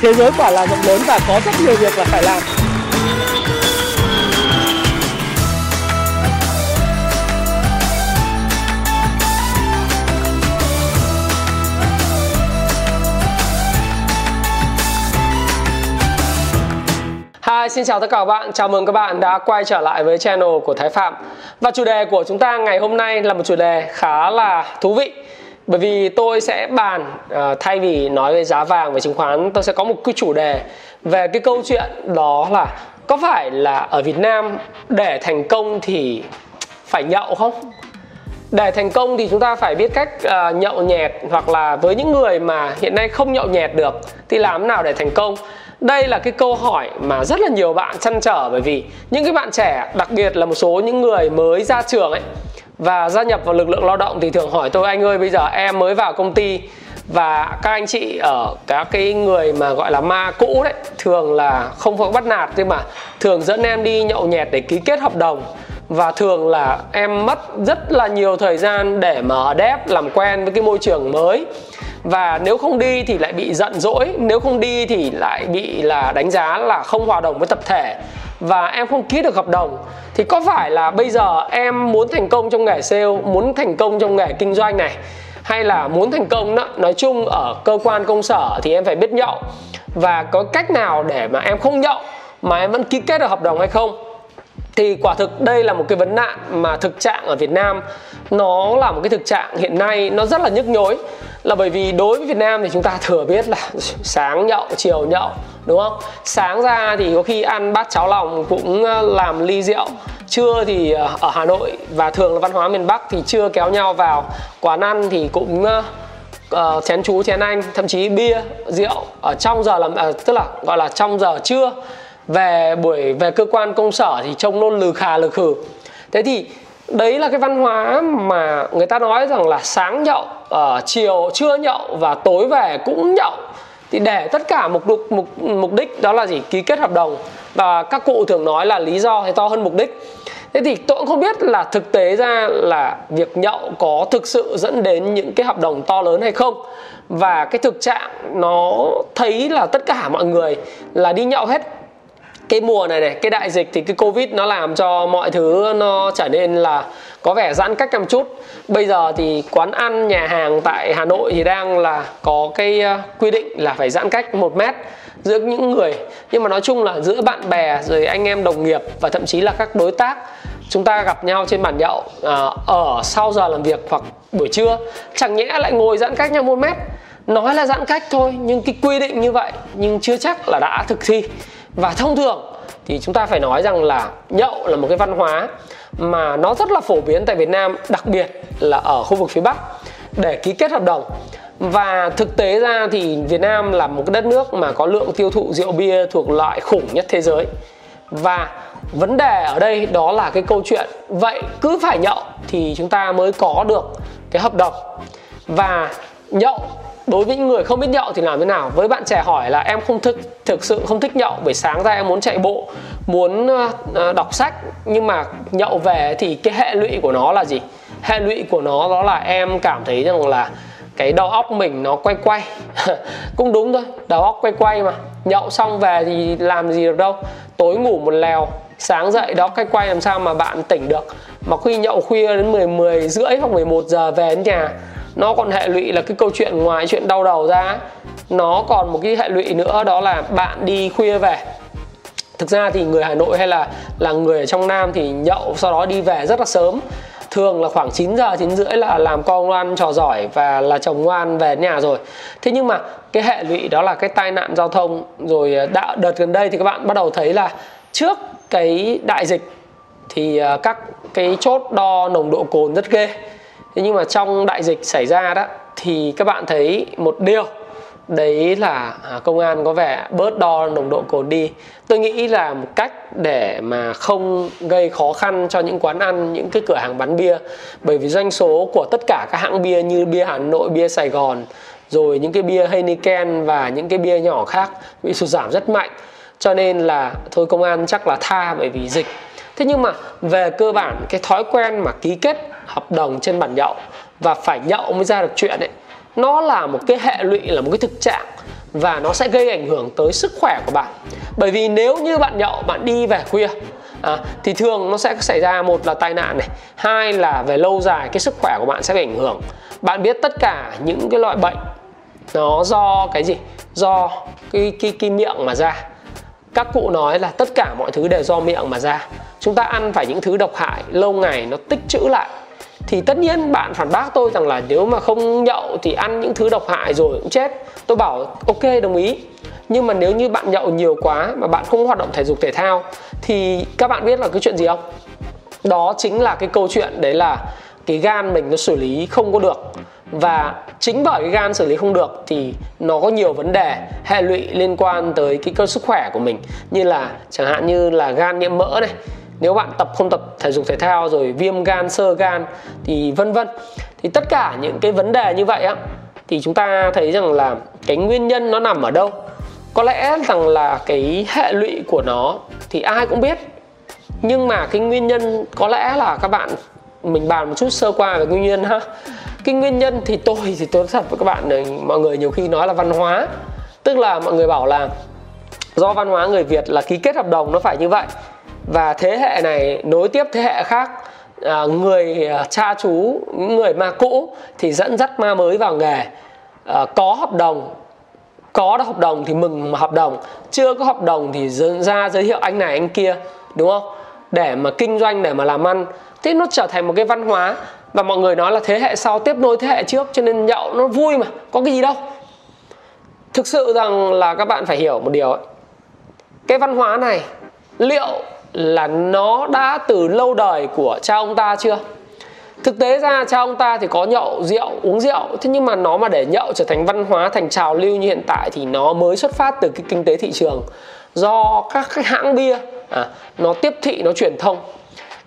thế giới quả là rộng lớn và có rất nhiều việc là phải làm Hi, xin chào tất cả các bạn. Chào mừng các bạn đã quay trở lại với channel của Thái Phạm. Và chủ đề của chúng ta ngày hôm nay là một chủ đề khá là thú vị. Bởi vì tôi sẽ bàn uh, thay vì nói về giá vàng và chứng khoán, tôi sẽ có một cái chủ đề về cái câu chuyện đó là có phải là ở Việt Nam để thành công thì phải nhậu không? để thành công thì chúng ta phải biết cách uh, nhậu nhẹt hoặc là với những người mà hiện nay không nhậu nhẹt được thì làm nào để thành công đây là cái câu hỏi mà rất là nhiều bạn chăn trở bởi vì những cái bạn trẻ, đặc biệt là một số những người mới ra trường ấy, và gia nhập vào lực lượng lao động thì thường hỏi tôi, anh ơi, bây giờ em mới vào công ty và các anh chị ở các cái người mà gọi là ma cũ đấy, thường là không phải bắt nạt, nhưng mà thường dẫn em đi nhậu nhẹt để ký kết hợp đồng và thường là em mất rất là nhiều thời gian để mà đép làm quen với cái môi trường mới và nếu không đi thì lại bị giận dỗi, nếu không đi thì lại bị là đánh giá là không hòa đồng với tập thể. Và em không ký được hợp đồng, thì có phải là bây giờ em muốn thành công trong nghề sale, muốn thành công trong nghề kinh doanh này, hay là muốn thành công đó, nói chung ở cơ quan công sở thì em phải biết nhậu. Và có cách nào để mà em không nhậu mà em vẫn ký kết được hợp đồng hay không? Thì quả thực đây là một cái vấn nạn mà thực trạng ở Việt Nam nó là một cái thực trạng hiện nay nó rất là nhức nhối là bởi vì đối với Việt Nam thì chúng ta thừa biết là sáng nhậu chiều nhậu đúng không? Sáng ra thì có khi ăn bát cháo lòng cũng ờ, làm ly rượu. Trưa thì ờ, ở Hà Nội và thường là văn hóa miền Bắc thì trưa kéo nhau vào quán ăn thì cũng uh, chén chú chén anh thậm chí bia rượu ở trong giờ làm uh, tức là gọi là trong giờ trưa. Về buổi về cơ quan công sở thì trông nôn lừ khà lừ khử thế thì đấy là cái văn hóa mà người ta nói rằng là sáng nhậu uh, chiều trưa nhậu và tối về cũng nhậu. Thì để tất cả mục đích mục mục đích đó là gì? Ký kết hợp đồng. Và các cụ thường nói là lý do thì to hơn mục đích. Thế thì tôi cũng không biết là thực tế ra là việc nhậu có thực sự dẫn đến những cái hợp đồng to lớn hay không. Và cái thực trạng nó thấy là tất cả mọi người là đi nhậu hết cái mùa này này cái đại dịch thì cái covid nó làm cho mọi thứ nó trở nên là có vẻ giãn cách một chút. Bây giờ thì quán ăn nhà hàng tại hà nội thì đang là có cái ờ, quy định là phải giãn cách một mét giữa những người. Nhưng mà nói chung là giữa bạn bè rồi anh em đồng nghiệp và thậm chí là các đối tác chúng ta gặp nhau trên bàn nhậu à, ở sau giờ làm việc hoặc buổi trưa chẳng nhẽ lại ngồi giãn cách nhau một mét. Nói là giãn cách thôi nhưng cái quy định như vậy nhưng chưa chắc là đã thực thi và thông thường thì chúng ta phải nói rằng là nhậu là một cái văn hóa mà nó rất là phổ biến tại Việt Nam, đặc biệt là ở khu vực phía Bắc, để ký kết hợp đồng. Và thực tế ra thì Việt Nam là một cái đất nước mà có lượng tiêu thụ rượu bia thuộc loại khủng nhất thế giới. Và vấn đề ở đây đó là cái câu chuyện, vậy cứ phải nhậu thì chúng ta mới có được cái hợp đồng. Và nhậu đối với những người không biết nhậu thì làm thế nào? Với bạn trẻ hỏi là em không thực thực sự không thích nhậu, buổi sáng ra em muốn chạy bộ, muốn ờ, ờ, đọc sách, nhưng mà nhậu về thì cái hệ lụy của nó là gì? Hệ lụy của nó đó là em cảm thấy rằng là cái đầu óc mình nó quay quay. Cũng đúng thôi, đầu óc quay quay mà. Nhậu xong về thì làm gì được đâu. Tối ngủ một lèo, sáng dậy đó quay quay làm sao mà bạn tỉnh được. Mà khi nhậu khuya đến 10 10 rưỡi hoặc 11 giờ về đến nhà nó còn hệ lụy là cái câu chuyện ngoài chuyện đau đầu ra. Nó còn một cái hệ lụy nữa đó là bạn đi khuya về. Thực ra thì người Hà Nội hay là là người ở trong Nam thì nhậu sau đó đi về rất là sớm. Thường là khoảng 9 giờ 9 rưỡi là làm con ngoan trò giỏi và là chồng ngoan về nhà rồi. Thế nhưng mà cái hệ lụy đó là cái tai nạn giao thông. Rồi ờ, đã, đợt gần đây thì các bạn bắt đầu thấy là trước cái đại dịch thì ờ, các cái chốt đo nồng độ cồn rất ghê thế nhưng mà trong đại dịch xảy ra đó, thì các bạn thấy một điều, đấy là à, công an có vẻ bớt đo nồng độ cồn đi. Tôi nghĩ là một cách để mà không gây khó khăn cho những quán ăn, những cái cửa hàng bán bia. Bởi vì doanh số của tất cả các hãng bia như bia hà nội, bia sài gòn, rồi những cái bia Heineken và những cái bia nhỏ khác bị sụt giảm rất mạnh. Cho nên là thôi công an chắc là tha bởi vì dịch thế nhưng mà về cơ bản cái thói quen mà ký kết hợp đồng trên bàn nhậu và phải nhậu mới ra được chuyện ấy nó là một cái hệ lụy là một cái thực trạng và nó sẽ gây ảnh hưởng tới sức khỏe của bạn. Bởi vì nếu như bạn nhậu bạn đi về khuya à, thì thường nó sẽ xảy ra một là tai nạn này hai là về lâu dài cái sức khỏe của bạn sẽ bị ảnh hưởng. Bạn biết tất cả những cái loại bệnh nó do cái gì? Do cái cái, cái miệng mà ra các cụ nói là tất cả mọi thứ đều do miệng mà ra. Chúng ta ăn phải những thứ độc hại, lâu ngày nó tích trữ lại. Thì tất nhiên bạn phản bác tôi rằng là nếu mà không nhậu thì ăn những thứ độc hại rồi cũng chết. Tôi bảo, ok, đồng ý. Nhưng mà nếu như bạn nhậu nhiều quá mà bạn không hoạt động thể dục thể thao thì các bạn biết là cái chuyện gì không? Đó chính là cái câu chuyện đấy là cái gan mình nó xử lý không có được và chính bởi cái gan xử lý không được thì nó có nhiều vấn đề hệ lụy liên quan tới cái cơ sức khỏe của mình. Như là chẳng hạn như là gan nhiễm mỡ này, nếu bạn tập không tập thể dục thể thao rồi viêm gan, sơ gan thì vân vân. Thì tất cả những cái vấn đề như vậy á, thì chúng ta thấy rằng là cái nguyên nhân nó nằm ở đâu? Có lẽ rằng là cái hệ lụy của nó thì ai cũng biết. Nhưng mà cái nguyên nhân có lẽ là các bạn mình bàn một chút sơ qua về nguyên nhân ha cái nguyên nhân thì tôi thì tôi thật với các bạn này, mọi người nhiều khi nói là văn hóa. Tức là mọi người bảo là do văn hóa người Việt là ký kết hợp đồng nó phải như vậy. Và thế hệ này nối tiếp thế hệ khác à, người à, cha chú người ma cũ thì dẫn dắt ma mới vào nghề. À, có hợp đồng có hợp đồng thì mừng mà hợp đồng. Chưa có hợp đồng thì ra giới thiệu anh này anh kia đúng không? Để mà kinh doanh để mà làm ăn. Thế nó trở thành một cái văn hóa và mọi người nói là thế hệ sau tiếp nối thế hệ trước cho nên nhậu nó vui mà có cái gì đâu. Thực sự rằng là các bạn phải hiểu một điều ấy. cái văn hóa này liệu là nó đã từ lâu đời của cha ông ta chưa? Thực tế ra cha ông ta thì có nhậu rượu uống rượu thế nhưng mà nó mà để nhậu trở thành văn hóa thành trào lưu như hiện tại thì nó mới xuất phát từ cái kinh tế thị trường. Do các cái hãng bia à, nó tiếp thị nó truyền thông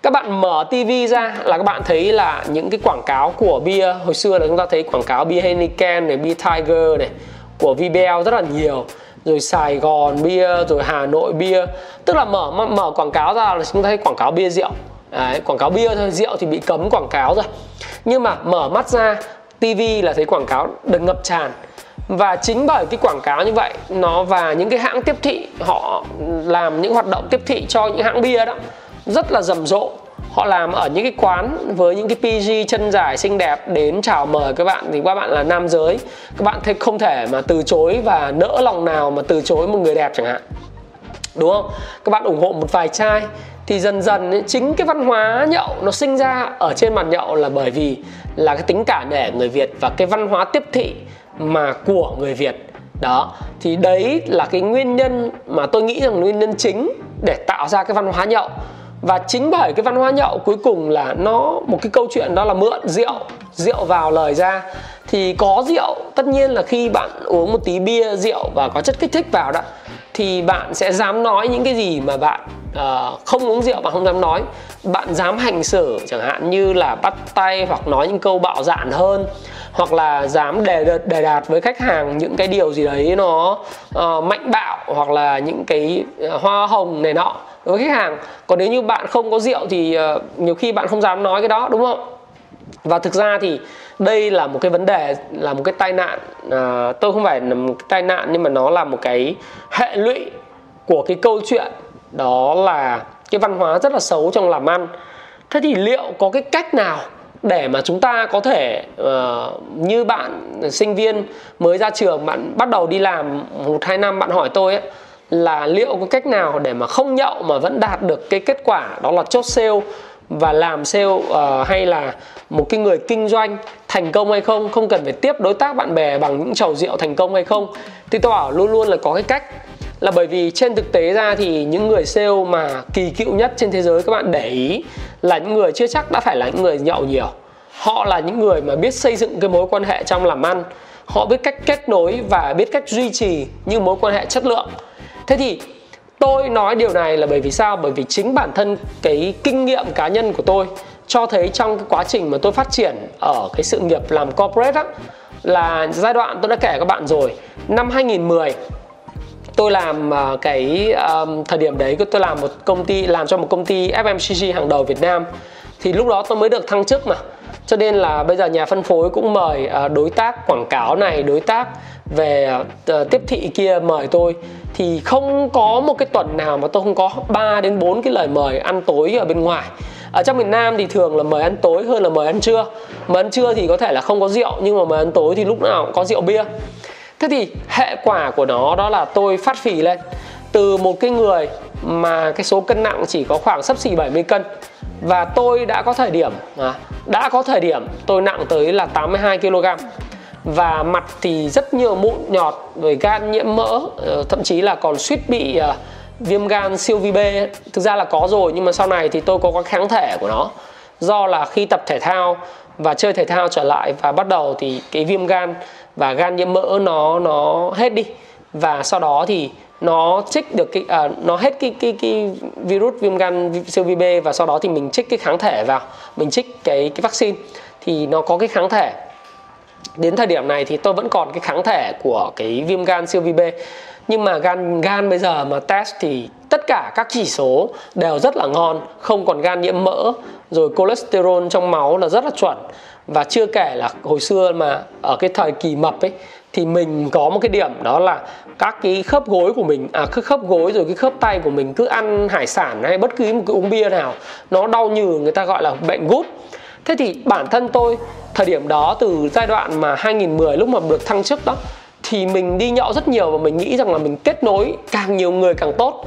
các bạn mở tivi ra là các bạn thấy là những cái quảng cáo của bia. Hồi xưa là chúng ta thấy quảng cáo bia Heineken này bia Tiger này của VBL rất là nhiều. Rồi Sài Gòn bia rồi Hà Nội bia. Tức là mở mở quảng cáo ra là chúng ta thấy quảng cáo bia rượu. Đấy, quảng cáo bia thôi rượu thì bị cấm quảng cáo rồi. Nhưng mà mở mắt ra TV là thấy quảng cáo được ngập tràn. Và chính bởi cái quảng cáo như vậy nó và những cái hãng tiếp thị họ làm những hoạt động tiếp thị cho những hãng bia đó rất là rầm rộ. Họ làm ở những cái quán với những cái PG chân dài xinh đẹp đến chào mời các bạn. Thì các bạn là nam giới. Các bạn thấy không thể mà từ chối và nỡ lòng nào mà từ chối một người đẹp chẳng hạn. Đúng không? Các bạn ủng hộ một vài chai thì dần dần ấy, chính cái văn hóa nhậu nó sinh ra ở trên bàn nhậu là bởi vì là cái tính cả nể người Việt và cái văn hóa tiếp thị mà của người Việt. Đó thì đấy là cái nguyên nhân mà tôi nghĩ rằng nguyên nhân chính để tạo ra cái văn hóa nhậu và chính bởi cái văn hóa nhậu cuối cùng là nó một cái câu chuyện đó là mượn rượu rượu vào lời ra thì có rượu tất nhiên là khi bạn uống một tí bia rượu và có chất kích thích vào đó thì bạn sẽ dám nói những cái gì mà bạn uh, không uống rượu và không dám nói. Bạn dám hành xử chẳng hạn như là bắt tay hoặc nói những câu bạo dạn hơn hoặc là dám đề đề đạt với khách hàng những cái điều gì đấy nó uh, mạnh bạo hoặc là những cái uh, hoa hồng này nọ với khách hàng. Còn nếu như bạn không có rượu thì ờ, nhiều khi bạn không dám nói cái đó đúng không? Và thực ra thì đây là một cái vấn đề là một cái tai nạn à, tôi không phải là một cái tai nạn nhưng mà nó là một cái hệ lụy của cái câu chuyện đó là cái văn hóa rất là xấu trong làm ăn. Thế thì liệu có cái cách nào để mà chúng ta có thể uh, như bạn sinh viên mới ra trường bạn bắt đầu đi làm một hai năm bạn hỏi tôi ấy là liệu có cách nào để mà không nhậu mà vẫn đạt được cái kết quả đó là chốt sale và làm sale uh, hay là một cái người kinh doanh thành công hay không không cần phải tiếp đối tác bạn bè bằng những chầu rượu thành công hay không. Thì tôi bảo luôn luôn là có cái cách. Là bởi vì trên thực tế ra thì những người sale mà kỳ cựu nhất trên thế giới các bạn để ý là những người chưa chắc đã phải là những người nhậu nhiều. Họ là những người mà biết xây dựng cái mối quan hệ trong làm ăn. Họ biết cách kết nối và biết cách duy trì những mối quan hệ chất lượng thế thì tôi nói điều này là bởi vì sao? Bởi vì chính bản thân cái kinh nghiệm cá nhân của tôi cho thấy trong cái quá trình mà tôi phát triển ở cái sự nghiệp làm corporate á là giai đoạn tôi đã kể các bạn rồi. Năm 2010 tôi làm à, cái um, thời điểm đấy tôi làm một công ty làm cho một công ty FMCG hàng đầu Việt Nam. Thì lúc đó tôi mới được thăng chức mà cho nên là bây giờ nhà phân phối cũng mời à, đối tác quảng cáo này, đối tác về à, tiếp thị kia mời tôi. Thì không có một cái tuần nào mà tôi không có 3 đến 4 cái lời mời ăn tối ở bên ngoài. Ở trong miền Nam thì thường là mời ăn tối hơn là mời ăn trưa. Mời ăn trưa thì có thể là không có rượu, nhưng mà mời ăn tối thì lúc nào cũng có rượu bia. Thế thì hệ quả của nó đó là tôi phát phì lên. Từ một cái người mà cái số cân nặng chỉ có khoảng sấp xỉ 70 cân và tôi đã có thời điểm. À, đã có thời điểm tôi nặng tới là 82 kg. Và mặt thì rất nhiều mụn nhọt rồi gan nhiễm mỡ ờ, thậm chí là còn suýt bị uh, viêm gan siêu vi B thực ra là có rồi nhưng mà sau này thì tôi có cái kháng thể của nó. Do là khi tập thể thao và chơi thể thao trở lại và bắt đầu thì cái viêm gan và gan nhiễm mỡ nó nó hết đi. Và sau đó thì nó trích được cái à, nó hết cái cái cái virus viêm gan siêu vi B và sau đó thì mình trích cái kháng thể vào mình trích cái cái vaccine. Thì nó có cái kháng thể. Đến thời điểm này thì tôi vẫn còn cái kháng thể của cái viêm gan siêu vi B nhưng mà gan gan bây giờ mà test thì tất cả các chỉ số đều rất là ngon không còn gan nhiễm mỡ rồi cholesterol trong máu là rất là chuẩn. Và chưa kể là hồi xưa mà ở cái thời kỳ mập ấy thì mình có một cái điểm đó là các cái khớp gối của mình à cái khớp gối rồi cái khớp tay của mình cứ ăn hải sản hay bất cứ một cái uống bia nào, nó đau nhừ người ta gọi là bệnh gút. Thế thì bản thân tôi, thời điểm đó từ giai đoạn mà 2010 lúc mà được thăng chức đó, thì mình đi nhậu rất nhiều và mình nghĩ rằng là mình kết nối càng nhiều người càng tốt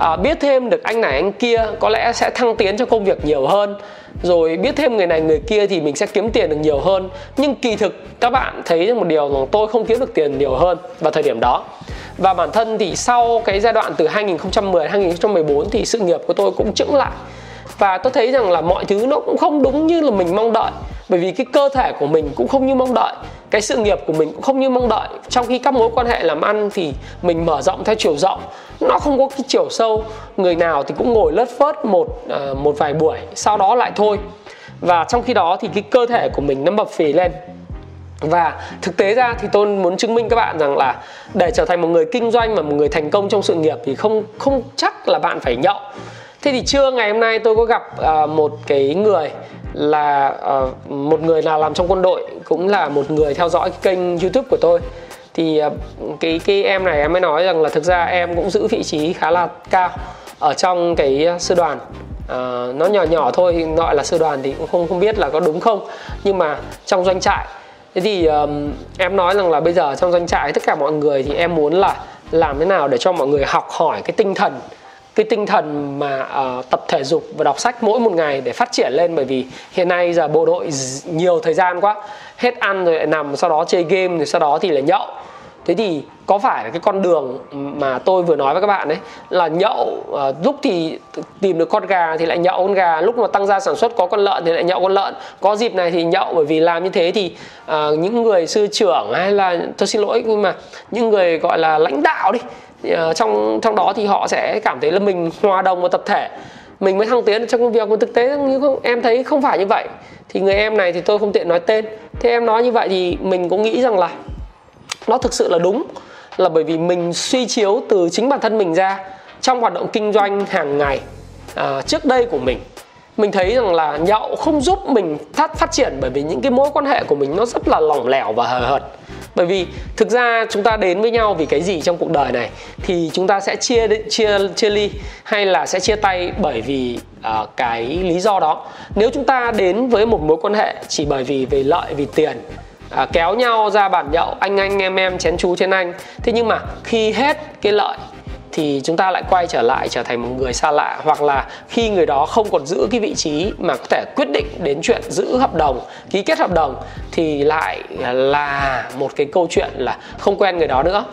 à, biết thêm được anh này anh kia có lẽ sẽ thăng tiến cho công việc nhiều hơn. Rồi biết thêm người này người kia thì mình sẽ kiếm tiền được nhiều hơn. Nhưng kỳ thực các bạn thấy một điều rằng tôi không kiếm được tiền nhiều hơn vào thời điểm đó. Và bản thân thì sau cái giai đoạn từ 2010 2014 thì sự nghiệp của tôi cũng chững lại. Và tôi thấy rằng là mọi thứ nó cũng không đúng như là mình mong đợi. Bởi vì cái cơ thể của mình cũng không như mong đợi cái sự nghiệp của mình cũng không như mong đợi. Trong khi các mối quan hệ làm ăn thì mình mở rộng theo chiều rộng. Nó không có cái chiều sâu. Người nào thì cũng ngồi lất phớt một uh, một vài buổi sau đó lại thôi. Và trong khi đó thì cái cơ thể của mình nó mập phì lên. Và thực tế ra thì tôi muốn chứng minh các bạn rằng là để trở thành một người kinh doanh và một người thành công trong sự nghiệp thì không không chắc là bạn phải nhậu. Thế thì trưa ngày hôm nay tôi có gặp uh, một cái người là uh, một người nào làm trong quân đội cũng là một người theo dõi cái kênh youtube của tôi. Thì uh, cái cái em này em mới nói rằng là thực ra em cũng giữ vị trí khá là cao ở trong cái sư đoàn. Uh, nó nhỏ nhỏ thôi gọi là sư đoàn thì cũng không không biết là có đúng không? Nhưng mà trong doanh trại thế thì um, em nói rằng là bây giờ trong doanh trại tất cả mọi người thì em muốn là làm thế nào để cho mọi người học hỏi cái tinh thần cái tinh thần mà uh, tập thể dục và đọc sách mỗi một ngày để phát triển lên bởi vì hiện nay giờ bộ đội nhiều thời gian quá hết ăn rồi lại nằm sau đó chơi game rồi sau đó thì lại nhậu. Thế thì có phải là cái con đường mà tôi vừa nói với các bạn đấy là nhậu uh, lúc thì tìm được con gà thì lại nhậu con gà lúc mà tăng gia sản xuất có con lợn thì lại nhậu con lợn. Có dịp này thì nhậu bởi vì làm như thế thì uh, những người sư trưởng hay là tôi xin lỗi nhưng mà những người gọi là lãnh đạo đi Ờ, trong trong đó thì họ sẽ cảm thấy là mình hòa đồng vào tập thể mình mới thăng tiến trong công việc. Còn thực tế như không em thấy không phải như vậy. Thì người em này thì tôi không tiện nói tên. Thế em nói như vậy thì mình cũng nghĩ rằng là nó thực sự là đúng là bởi vì mình suy chiếu từ chính bản thân mình ra trong hoạt động kinh doanh hàng ngày à, trước đây của mình. Mình thấy rằng là nhậu không giúp mình phát phát triển bởi vì những cái mối quan hệ của mình nó rất là lỏng lẻo và hời hợt bởi vì thực ra chúng ta đến với nhau vì cái gì trong cuộc đời này thì chúng ta sẽ chia chia chia ly hay là sẽ chia tay bởi vì uh, cái lý do đó. Nếu chúng ta đến với một mối quan hệ chỉ bởi vì về lợi vì tiền à, kéo nhau ra bàn nhậu anh anh em em chén chú trên anh thế nhưng mà khi hết cái lợi thì chúng ta lại quay trở lại trở thành một người xa lạ, hoặc là khi người đó không còn giữ cái vị trí mà có thể quyết định đến chuyện giữ hợp đồng, ký kết hợp đồng, thì lại là một cái câu chuyện là không quen người đó nữa.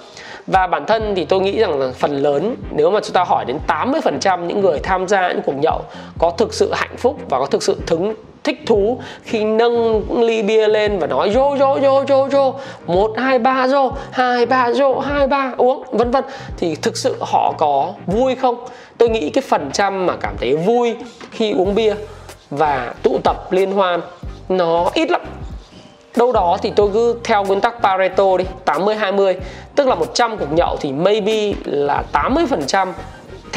Và bản thân thì tôi nghĩ rằng là phần lớn, nếu mà chúng ta hỏi đến 80% những người tham gia những cuộc nhậu có thực sự hạnh phúc và có thực sự thứng thích thú khi nâng ly bia lên và nói rô rô rô rô rô, một, hai, ba, rô, hai, ba, rô, hai, ba, uống vân vân. Thì thực sự họ có vui không? Tôi nghĩ cái phần trăm mà cảm thấy vui khi uống bia và tụ tập liên hoan nó ít lắm. Đâu đó thì tôi cứ theo nguyên tắc Pareto đi 80 20 tức là 100 cuộc nhậu thì maybe là 80%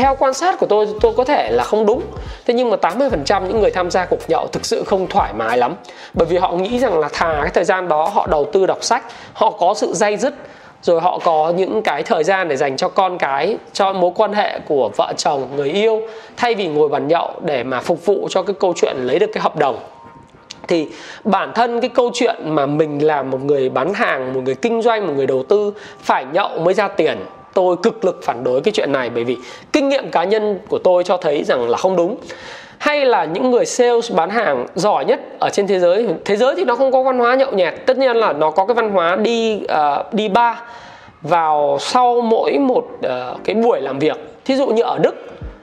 theo quan sát của tôi tôi có thể là không đúng. Thế nhưng mà 80% những người tham gia cuộc nhậu thực sự không thoải mái lắm. Bởi vì họ nghĩ rằng là thà cái thời gian đó họ đầu tư đọc sách, họ có sự dây dứt, rồi họ có những cái thời gian để dành cho con cái, cho mối quan hệ của vợ chồng, người yêu, thay vì ngồi bàn nhậu để mà phục vụ cho cái câu chuyện lấy được cái hợp đồng. Thì bản thân cái câu chuyện mà mình là một người bán hàng, một người kinh doanh, một người đầu tư phải nhậu mới ra tiền tôi cực lực phản đối cái chuyện này bởi vì kinh nghiệm cá nhân của tôi cho thấy rằng là không đúng. Hay là những người sales bán hàng giỏi nhất ở trên thế giới thế giới thì nó không có văn hóa nhậu nhẹt tất nhiên là nó có cái văn hóa đi uh, đi bar vào sau mỗi một uh, cái buổi làm việc. Thí dụ như ở đức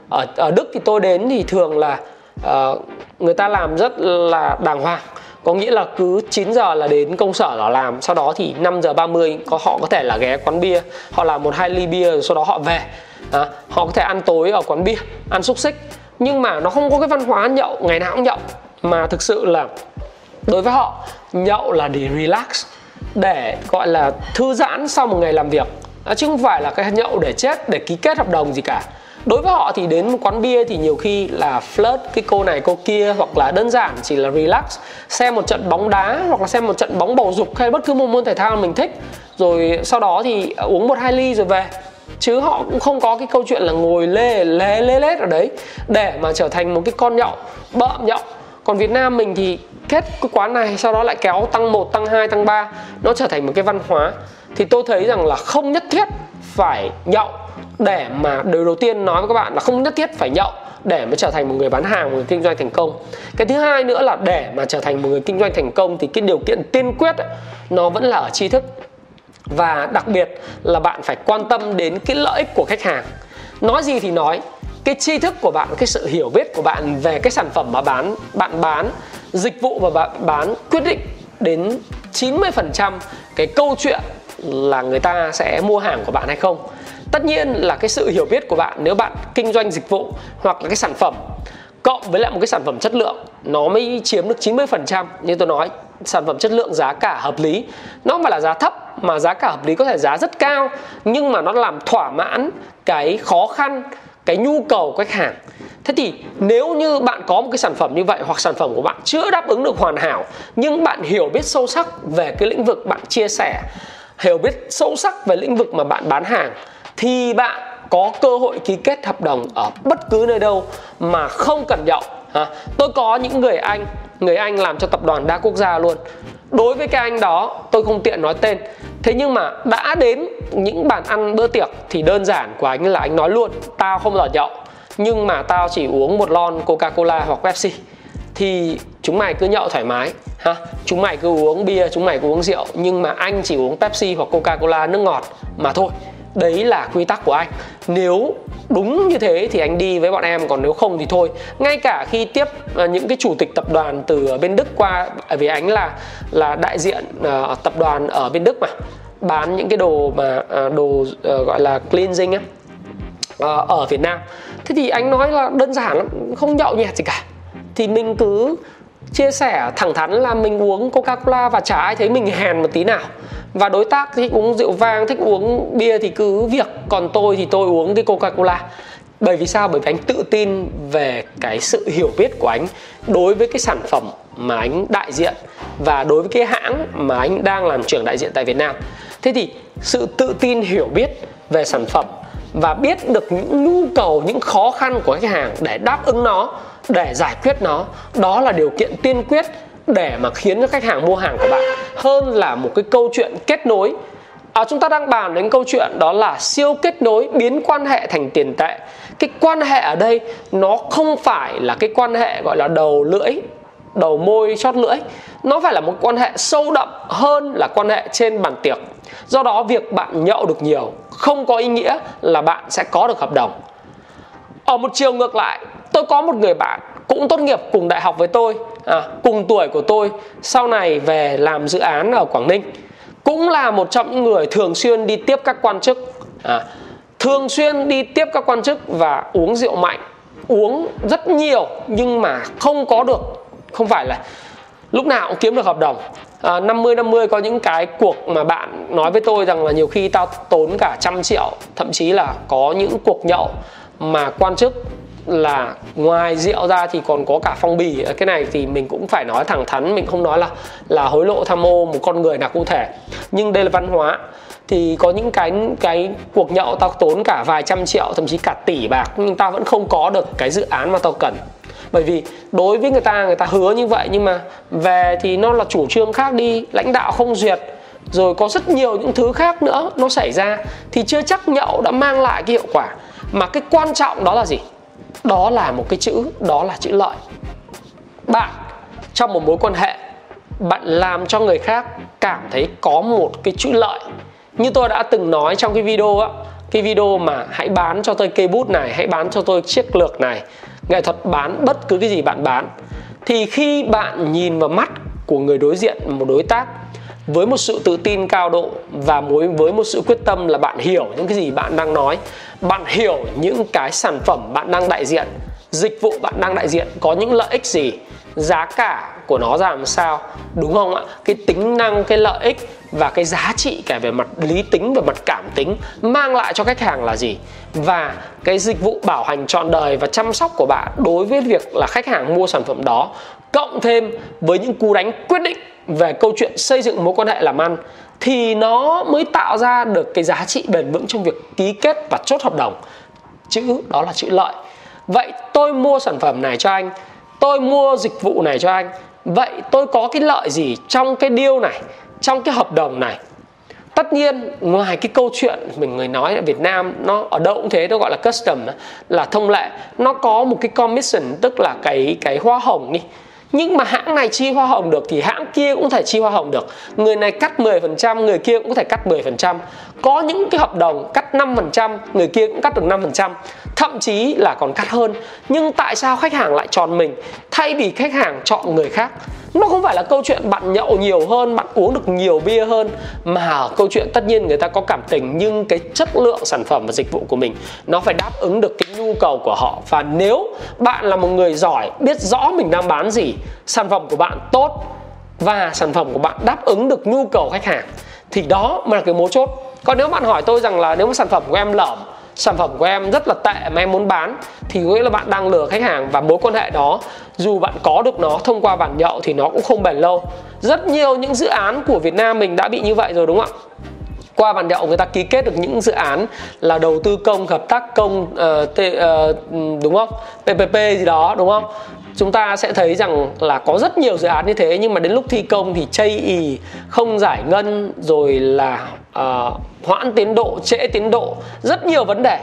ở ở đức thì tôi đến thì thường là uh, người ta làm rất là đàng hoàng có nghĩa là cứ 9 giờ là đến công sở là làm sau đó thì 5 giờ 30 có họ có thể là ghé quán bia họ làm một hai ly bia rồi sau đó họ về. À, họ có thể ăn tối ở quán bia ăn xúc xích. Nhưng mà nó không có cái văn hóa nhậu ngày nào cũng nhậu. Mà thực sự là đối với họ nhậu là để relax để gọi là thư giãn sau một ngày làm việc. À, chứ không phải là cái nhậu để chết để ký kết hợp đồng gì cả đối với họ thì đến một quán bia thì nhiều khi là flirt cái cô này cô kia hoặc là đơn giản chỉ là relax xem một trận bóng đá hoặc là xem một trận bóng bầu dục hay bất cứ một môn thể thao mình thích. Rồi sau đó thì uống một hai ly rồi về. Chứ họ cũng không có cái câu chuyện là ngồi lê lê lê lết ở đấy để mà trở thành một cái con nhậu bợm nhậu. Còn Việt Nam mình thì kết cái quán này sau đó lại kéo tăng 1, tăng 2, tăng 3 nó trở thành một cái văn hóa. Thì tôi thấy rằng là không nhất thiết phải nhậu để mà điều đầu tiên nói với các bạn là không nhất thiết phải nhậu để mà trở thành một người bán hàng một người kinh doanh thành công. Cái thứ hai nữa là để mà trở thành một người kinh doanh thành công thì cái điều kiện tiên quyết ấy, nó vẫn là ở tri thức. Và đặc biệt là bạn phải quan tâm đến cái lợi ích của khách hàng. Nói gì thì nói cái tri thức của bạn cái sự hiểu biết của bạn về cái sản phẩm mà bán bạn bán dịch vụ mà bạn bán quyết định đến 90% cái câu chuyện là người ta sẽ mua hàng của bạn hay không tất nhiên là cái sự hiểu biết của bạn, nếu bạn kinh doanh dịch vụ hoặc là cái sản phẩm, cộng với lại một cái sản phẩm chất lượng, nó mới chiếm được 90% như tôi nói, sản phẩm chất lượng giá cả hợp lý. Nó không phải là giá thấp, mà giá cả hợp lý có thể giá rất cao, nhưng mà nó làm thỏa mãn cái khó khăn, cái nhu cầu của khách hàng. Thế thì nếu như bạn có một cái sản phẩm như vậy hoặc sản phẩm của bạn chưa đáp ứng được hoàn hảo, nhưng bạn hiểu biết sâu sắc về cái lĩnh vực bạn chia sẻ, hiểu biết sâu sắc về lĩnh vực mà bạn bán hàng thì bạn có cơ hội ký kết hợp đồng ở bất cứ nơi đâu mà không cần nhậu. À, tôi có những người anh người anh làm cho tập đoàn đa quốc gia luôn. Đối với cái anh đó tôi không tiện nói tên. Thế nhưng mà đã đến những bàn ăn bữa tiệc thì đơn giản của anh là anh nói luôn tao không bao nhậu nhưng mà tao chỉ uống một lon coca cola hoặc pepsi. Thì chúng mày cứ nhậu thoải mái ha chúng mày cứ uống bia chúng mày cứ uống rượu nhưng mà anh chỉ uống pepsi hoặc coca cola nước ngọt mà thôi đấy là quy tắc của anh. Nếu đúng như thế thì anh đi với bọn em còn nếu không thì thôi. Ngay cả khi tiếp ờ, những cái chủ tịch tập đoàn từ bên đức qua vì anh là là đại diện uh, tập đoàn ở bên đức mà bán những cái đồ mà uh, đồ uh, gọi là cleansing ấy, ở việt nam. Thế thì anh nói là đơn giản lắm không nhậu nhẹt gì cả. Thì mình cứ chia sẻ thẳng thắn là mình uống coca cola và chả ai thấy mình hèn một tí nào. Và đối tác thích uống rượu vang, thích uống bia thì cứ việc, còn tôi thì tôi uống cái coca cola bởi vì sao? Bởi vì anh tự tin về cái sự hiểu biết của anh đối với cái sản phẩm mà anh đại diện và đối với cái hãng mà anh đang làm trưởng đại diện tại Việt Nam. Thế thì sự tự tin, hiểu biết về sản phẩm và biết được những nhu cầu, những khó khăn của khách hàng để đáp ứng nó để giải quyết nó. Đó là điều kiện tiên quyết để mà khiến cho khách hàng mua hàng của bạn. Hơn là một cái câu chuyện kết nối. À, chúng ta đang bàn đến câu chuyện đó là siêu kết nối biến quan hệ thành tiền tệ. Cái quan hệ ở đây nó không phải là cái quan hệ gọi là đầu lưỡi đầu môi chót lưỡi. Nó phải là một quan hệ sâu đậm hơn là quan hệ trên bàn tiệc. Do đó việc bạn nhậu được nhiều không có ý nghĩa là bạn sẽ có được hợp đồng ở một chiều ngược lại tôi có một người bạn cũng tốt nghiệp cùng đại học với tôi à, cùng tuổi của tôi sau này về làm dự án ở quảng ninh. Cũng là một trong những người thường xuyên đi tiếp các quan chức à, thường xuyên đi tiếp các quan chức và uống rượu mạnh uống rất nhiều nhưng mà không có được không phải là lúc nào cũng kiếm được hợp đồng. À, 50 50 có những cái cuộc mà bạn nói với tôi rằng là nhiều khi tao tốn cả trăm triệu thậm chí là có những cuộc nhậu mà quan chức là ngoài rượu ra thì còn có cả phong bì. Cái này thì mình cũng phải nói thẳng thắn, mình không nói là là hối lộ tham ô một con người nào cụ thể. Nhưng đây là văn hóa. Thì có những cái cái cuộc nhậu tao tốn cả vài trăm triệu, thậm chí cả tỷ bạc, nhưng tao vẫn không có được cái dự án mà tao cần. Bởi vì đối với người ta người ta hứa như vậy, nhưng mà về thì nó là chủ trương khác đi, lãnh đạo không duyệt, rồi có rất nhiều những thứ khác nữa nó xảy ra. Thì chưa chắc nhậu đã mang lại cái hiệu quả mà cái quan trọng đó là gì? Đó là một cái chữ, đó là chữ lợi. Bạn, trong một mối quan hệ, bạn làm cho người khác cảm thấy có một cái chữ lợi. Như tôi đã từng nói trong cái video á, cái video mà hãy bán cho tôi cây bút này, hãy bán cho tôi chiếc lược này, nghệ thuật bán bất cứ cái gì bạn bán. Thì khi bạn nhìn vào mắt của người đối diện, một đối tác với một sự tự tin cao độ và với một sự quyết tâm là bạn hiểu những cái gì bạn đang nói, bạn hiểu những cái sản phẩm bạn đang đại diện, dịch vụ bạn đang đại diện có những lợi ích gì, giá cả của nó ra làm sao, đúng không ạ? Cái tính năng, cái lợi ích và cái giá trị cả về mặt lý tính và mặt cảm tính mang lại cho khách hàng là gì? Và cái dịch vụ bảo hành trọn đời và chăm sóc của bạn đối với việc là khách hàng mua sản phẩm đó, cộng thêm với những cú đánh quyết định về câu chuyện xây dựng mối quan hệ làm ăn thì nó mới tạo ra được cái giá trị bền vững trong việc ký kết và chốt hợp đồng. Chữ đó là chữ lợi. Vậy tôi mua sản phẩm này cho anh, tôi mua dịch vụ này cho anh, vậy tôi có cái lợi gì trong cái deal này, trong cái hợp đồng này? Tất nhiên, ngoài cái câu chuyện mình người nói ở Việt Nam, nó ở đâu cũng thế, nó gọi là custom là thông lệ. Nó có một cái commission, tức là cái cái hoa hồng đi nhưng mà hãng này chi hoa hồng được thì hãng kia cũng thể chi hoa hồng được. Người này cắt 10% người kia cũng có thể cắt 10% có những cái hợp đồng cắt 5% người kia cũng cắt được 5% thậm chí là còn cắt hơn. Nhưng tại sao khách hàng lại chọn mình thay vì khách hàng chọn người khác? Nó không phải là câu chuyện bạn nhậu nhiều hơn, bạn uống được nhiều bia hơn, mà câu chuyện tất nhiên người ta có cảm tình, nhưng cái chất lượng sản phẩm và dịch vụ của mình, nó phải đáp ứng được cái nhu cầu của họ. Và nếu bạn là một người giỏi, biết rõ mình đang bán gì, sản phẩm của bạn tốt và sản phẩm của bạn đáp ứng được nhu cầu khách hàng, thì đó mới là cái mấu chốt. Còn nếu bạn hỏi tôi rằng là nếu mà sản phẩm của em lởm sản phẩm của em rất là tệ mà em muốn bán. Thì nghĩa là bạn đang lừa khách hàng và mối quan hệ đó dù bạn có được nó thông qua bản nhậu thì nó cũng không bền lâu. Rất nhiều những dự án của Việt Nam mình đã bị như vậy rồi đúng không ạ? Qua bàn nhậu người ta ký kết được những dự án là đầu tư công hợp tác công uh, t, uh, đúng không? PPP gì đó đúng không? Chúng ta sẽ thấy rằng là có rất nhiều dự án như thế nhưng mà đến lúc thi công thì chây ì không giải ngân rồi là uh, hoãn tiến độ trễ tiến độ rất nhiều vấn đề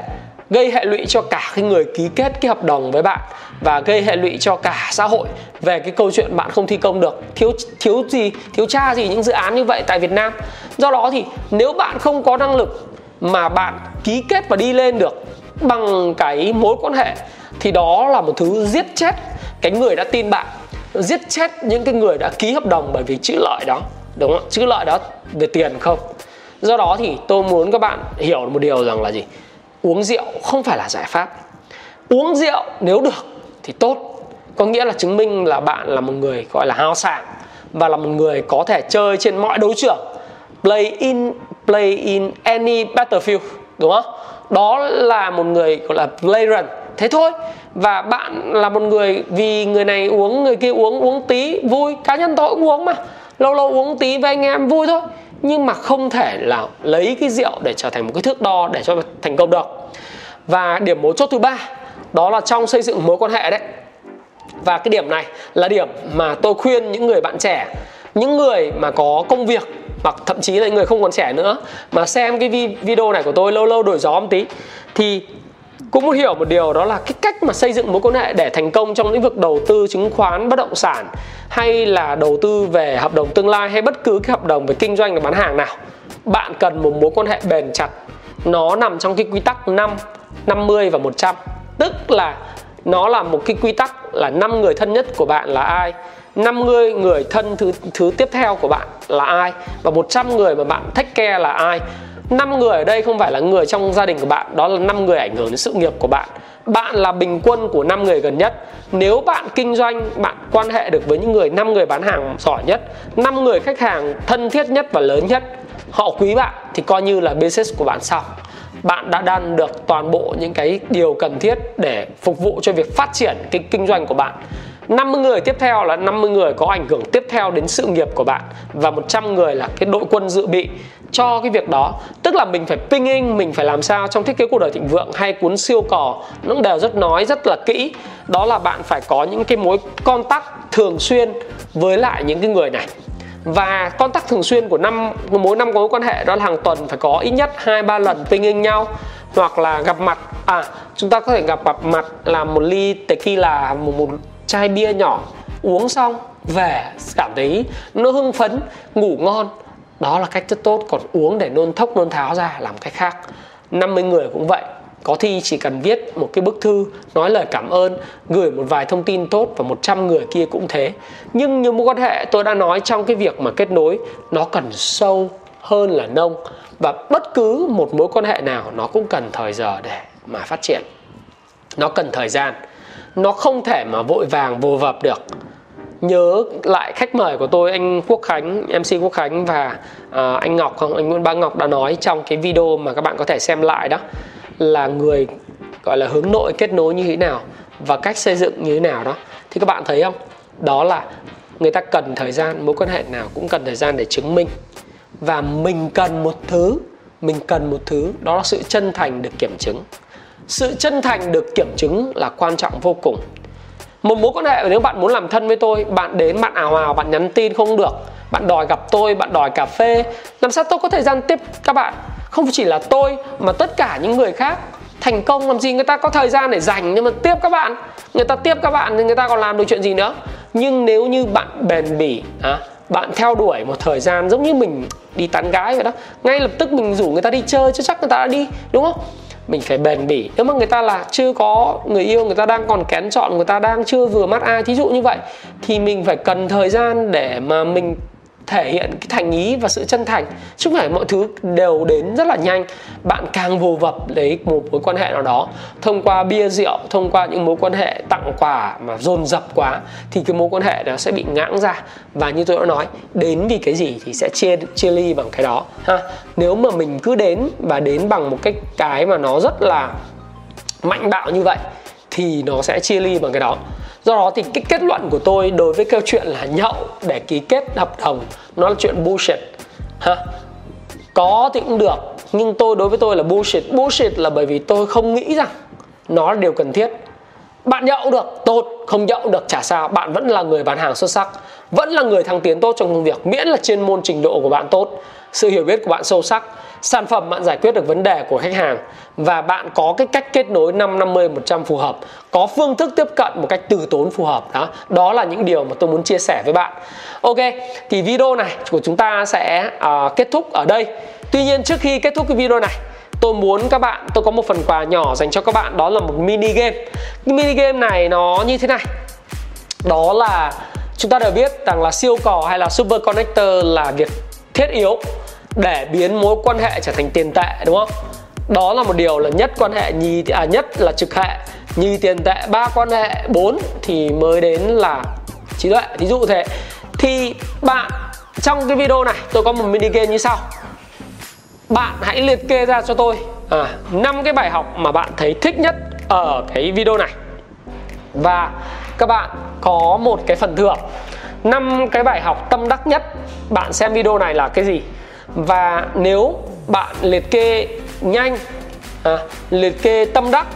gây hệ lụy cho cả cái người ký kết cái hợp đồng với bạn và gây hệ lụy cho cả xã hội về cái câu chuyện bạn không thi công được. Thiếu thiếu gì thiếu tra gì những dự án như vậy tại Việt Nam. Do đó thì nếu bạn không có năng lực mà bạn ký kết và đi lên được bằng cái mối quan hệ thì đó là một thứ giết chết cái người đã tin bạn giết chết những cái người đã ký hợp đồng bởi vì chữ lợi đó. Đúng không chữ lợi đó về tiền không? Do đó thì tôi muốn các bạn hiểu một điều rằng là gì? Uống rượu không phải là giải pháp. Uống rượu nếu được thì tốt. Có nghĩa là chứng minh là bạn là một người gọi là hào sảng và là một người có thể chơi trên mọi đấu trường. Play in play in any battlefield, đúng không? Đó là một người gọi là player thế thôi. Và bạn là một người, vì người này uống, người kia uống uống tí, vui. Cá nhân tôi cũng uống mà. Lâu lâu uống tí với anh em vui thôi nhưng mà không thể là lấy cái rượu để trở thành một cái thước đo để cho thành công được. Và điểm mấu chốt thứ ba, đó là trong xây dựng mối quan hệ đấy. Và cái điểm này là điểm mà tôi khuyên những người bạn trẻ, những người mà có công việc hoặc thậm chí là những người không còn trẻ nữa, mà xem cái video này của tôi lâu lâu đổi gió một tí, thì cũng muốn hiểu một điều, đó là cái cách mà xây dựng mối quan hệ để thành công trong lĩnh vực đầu tư chứng khoán bất động sản, hay là đầu tư về hợp đồng tương lai, hay bất cứ cái hợp đồng về kinh doanh và bán hàng nào. Bạn cần một mối quan hệ bền chặt. Nó nằm trong cái quy tắc 5 50 và 100 tức là nó là một cái quy tắc là 5 người thân nhất của bạn là ai 50 người thân thứ thứ tiếp theo của bạn là ai, và 100 người mà bạn thách care là ai năm người ở đây không phải là người trong gia đình của bạn, đó là năm người ảnh hưởng đến sự nghiệp của bạn. Bạn là bình quân của năm người gần nhất. Nếu bạn kinh doanh, bạn quan hệ được với những người, năm người bán hàng giỏi nhất, năm người khách hàng thân thiết nhất và lớn nhất, họ quý bạn thì coi như là business của bạn xong. Bạn đã đan được toàn bộ những cái điều cần thiết để phục vụ cho việc phát triển cái kinh doanh của bạn. 50 người tiếp theo là 50 người có ảnh hưởng tiếp theo đến sự nghiệp của bạn và 100 người là cái đội quân dự bị cho cái việc đó. Tức là mình phải ping in mình phải làm sao trong thiết kế cuộc đời thịnh vượng hay cuốn siêu cò nó cũng đều rất nói rất là kỹ. Đó là bạn phải có những cái mối con tắc thường xuyên với lại những cái người này. Và con tắc thường xuyên của năm mỗi năm có mối quan hệ đó là hàng tuần phải có ít nhất hai ba lần ping in nhau. Hoặc là gặp mặt à chúng ta có thể gặp gặp mặt làm một ly tequila một, một chai bia nhỏ. Uống xong về cảm thấy nó hưng phấn ngủ ngon đó là cách rất tốt. Còn uống để nôn thốc, nôn tháo ra, làm cách khác. 50 người cũng vậy. Có thi chỉ cần viết một cái bức thư, nói lời cảm ơn, gửi một vài thông tin tốt và 100 người kia cũng thế. Nhưng như mối quan hệ tôi đã nói trong cái việc mà kết nối, nó cần sâu hơn là nông. Và bất cứ một mối quan hệ nào, nó cũng cần thời giờ để mà phát triển. Nó cần thời gian. Nó không thể mà vội vàng vồ vập được nhớ lại khách mời của tôi anh Quốc Khánh MC Quốc Khánh và uh, anh Ngọc không? Anh Nguyễn Ba Ngọc đã nói trong cái video mà các bạn có thể xem lại đó là người gọi là hướng nội kết nối như thế nào và cách xây dựng như thế nào đó. Thì các bạn thấy không? Đó là người ta cần thời gian mối quan hệ nào cũng cần thời gian để chứng minh. Và mình cần một thứ mình cần một thứ đó là sự chân thành được kiểm chứng. Sự chân thành được kiểm chứng là quan trọng vô cùng một mối quan hệ nếu bạn muốn làm thân với tôi bạn đến bạn ảo ảo bạn nhắn tin không được bạn đòi gặp tôi bạn đòi cà phê làm sao tôi có thời gian tiếp các bạn? Không chỉ là tôi mà tất cả những người khác. Thành công làm gì người ta có thời gian để dành nhưng mà tiếp các bạn? Người ta tiếp các bạn thì người ta còn làm được chuyện gì nữa? Nhưng nếu như bạn bền bỉ à, bạn theo đuổi một thời gian giống như mình đi tán gái vậy đó ngay lập tức mình rủ người ta đi chơi chứ chắc người ta đã đi đúng không? Mình phải bền bỉ. Nếu mà người ta là chưa có người yêu, người ta đang còn kén chọn, người ta đang chưa vừa mắt ai, thí dụ như vậy, thì mình phải cần thời gian để mà mình thể hiện cái thành ý và sự chân thành. Chứ không phải mọi thứ đều đến rất là nhanh. Bạn càng vô vập lấy một mối quan hệ nào đó, thông qua bia rượu, thông qua những mối quan hệ tặng quà mà dồn dập quá, thì cái mối quan hệ đó sẽ bị ngãng ra. Và như tôi đã nói, đến vì cái gì thì sẽ chia chia ly bằng cái đó, ha? Nếu mà mình cứ đến và đến bằng một cái cái mà nó rất là mạnh bạo như vậy, thì nó sẽ chia ly bằng cái đó do đó thì cái kết luận của tôi đối với câu chuyện là nhậu để ký kết hợp đồng, nó là chuyện bullshit, ha? Có thì cũng được, nhưng tôi đối với tôi là bullshit. Bullshit là bởi vì tôi không nghĩ rằng nó là điều cần thiết. Bạn nhậu được, tốt. Không nhậu được, chả sao. Bạn vẫn là người bán hàng xuất sắc, vẫn là người thăng tiến tốt trong công việc, miễn là chuyên môn trình độ của bạn tốt, sự hiểu biết của bạn sâu sắc sản phẩm bạn giải quyết được vấn đề của khách hàng và bạn có cái cách kết nối 5 50 100 phù hợp, có phương thức tiếp cận một cách từ tốn phù hợp đó. Đó là những điều mà tôi muốn chia sẻ với bạn. Ok, thì video này của chúng ta sẽ uh, kết thúc ở đây. Tuy nhiên trước khi kết thúc cái video này tôi muốn các bạn tôi có một phần quà nhỏ dành cho các bạn đó là một mini game cái mini game này nó như thế này đó là chúng ta đều biết rằng là siêu cò hay là super connector là việc thiết yếu để biến mối quan hệ trở thành tiền tệ đúng không? Đó là một điều là nhất quan hệ nhì à nhất là trực hệ. Nhì tiền tệ ba quan hệ bốn thì mới đến là trí tuệ. Ví dụ thế. Thì bạn trong cái video này tôi có một mini game như sau. Bạn hãy liệt kê ra cho tôi à, 5 cái bài học mà bạn thấy thích nhất ở cái video này. Và các bạn có một cái phần thưởng. Năm cái bài học tâm đắc nhất. Bạn xem video này là cái gì? Và nếu bạn liệt kê nhanh à, liệt kê tâm đắc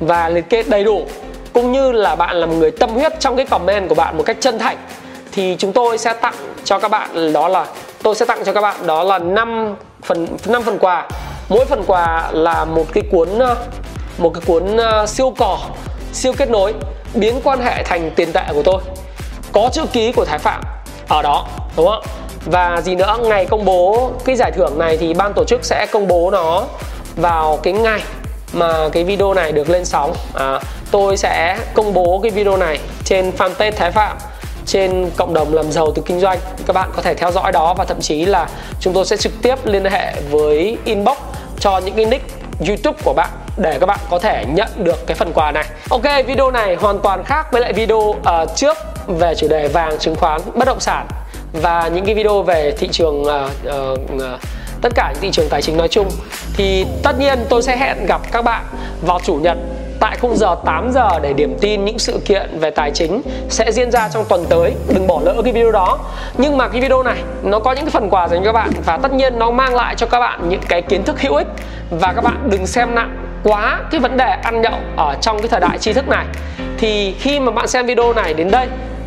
và liệt kê đầy đủ cũng như là bạn là một người tâm huyết trong cái comment của bạn một cách chân thành thì chúng tôi sẽ tặng cho các bạn đó là tôi sẽ tặng cho các bạn đó là 5 phần 5 phần quà. Mỗi phần quà là một cái cuốn à, một cái cuốn à, siêu cò siêu kết nối biến quan hệ thành tiền tệ của tôi. Có chữ ký của Thái Phạm ở đó đúng không và gì nữa ngày công bố cái giải thưởng này thì ban tổ chức sẽ công bố nó vào cái ngày mà cái video này được lên sóng. À, tôi sẽ công bố cái video này trên fanpage Thái Phạm trên cộng đồng làm giàu từ kinh doanh. Các bạn có thể theo dõi đó và thậm chí là chúng tôi sẽ trực tiếp liên hệ với inbox cho những cái nick YouTube của bạn để các bạn có thể nhận được cái phần quà này. Ok, video này hoàn toàn khác với lại video uh, trước về chủ đề vàng chứng khoán bất động sản và những cái video về thị trường uh, uh, tất cả những thị trường tài chính nói chung thì tất nhiên tôi sẽ hẹn gặp các bạn vào chủ nhật tại khung giờ 8 giờ để điểm tin những sự kiện về tài chính sẽ diễn ra trong tuần tới. Đừng bỏ lỡ cái video đó. Nhưng mà cái video này nó có những cái phần quà dành cho các bạn và tất nhiên nó mang lại cho các bạn những cái kiến thức hữu ích và các bạn đừng xem nặng quá cái vấn đề ăn nhậu ở trong cái thời đại tri thức này. Thì khi mà bạn xem video này đến đây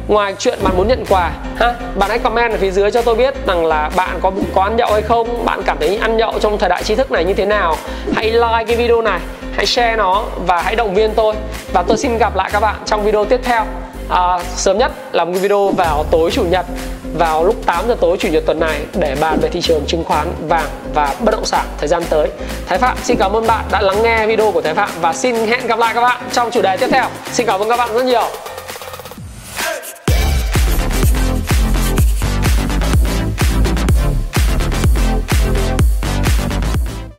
ngoài chuyện bạn muốn nhận quà ha bạn hãy comment ở phía dưới cho tôi biết rằng là bạn có có ăn nhậu hay không bạn cảm thấy ăn nhậu trong thời đại tri thức này như thế nào. Hãy like cái video này hãy share nó và hãy động viên tôi. Và tôi xin gặp lại các bạn trong video tiếp theo. À, sớm nhất là một video vào tối chủ nhật vào lúc 8 giờ tối chủ nhật tuần này để bàn về thị trường chứng khoán vàng và bất động sản thời gian tới. Thái Phạm xin cảm ơn bạn đã lắng nghe video của Thái Phạm và xin hẹn gặp lại các bạn trong chủ đề tiếp theo. Xin cảm ơn các bạn rất nhiều.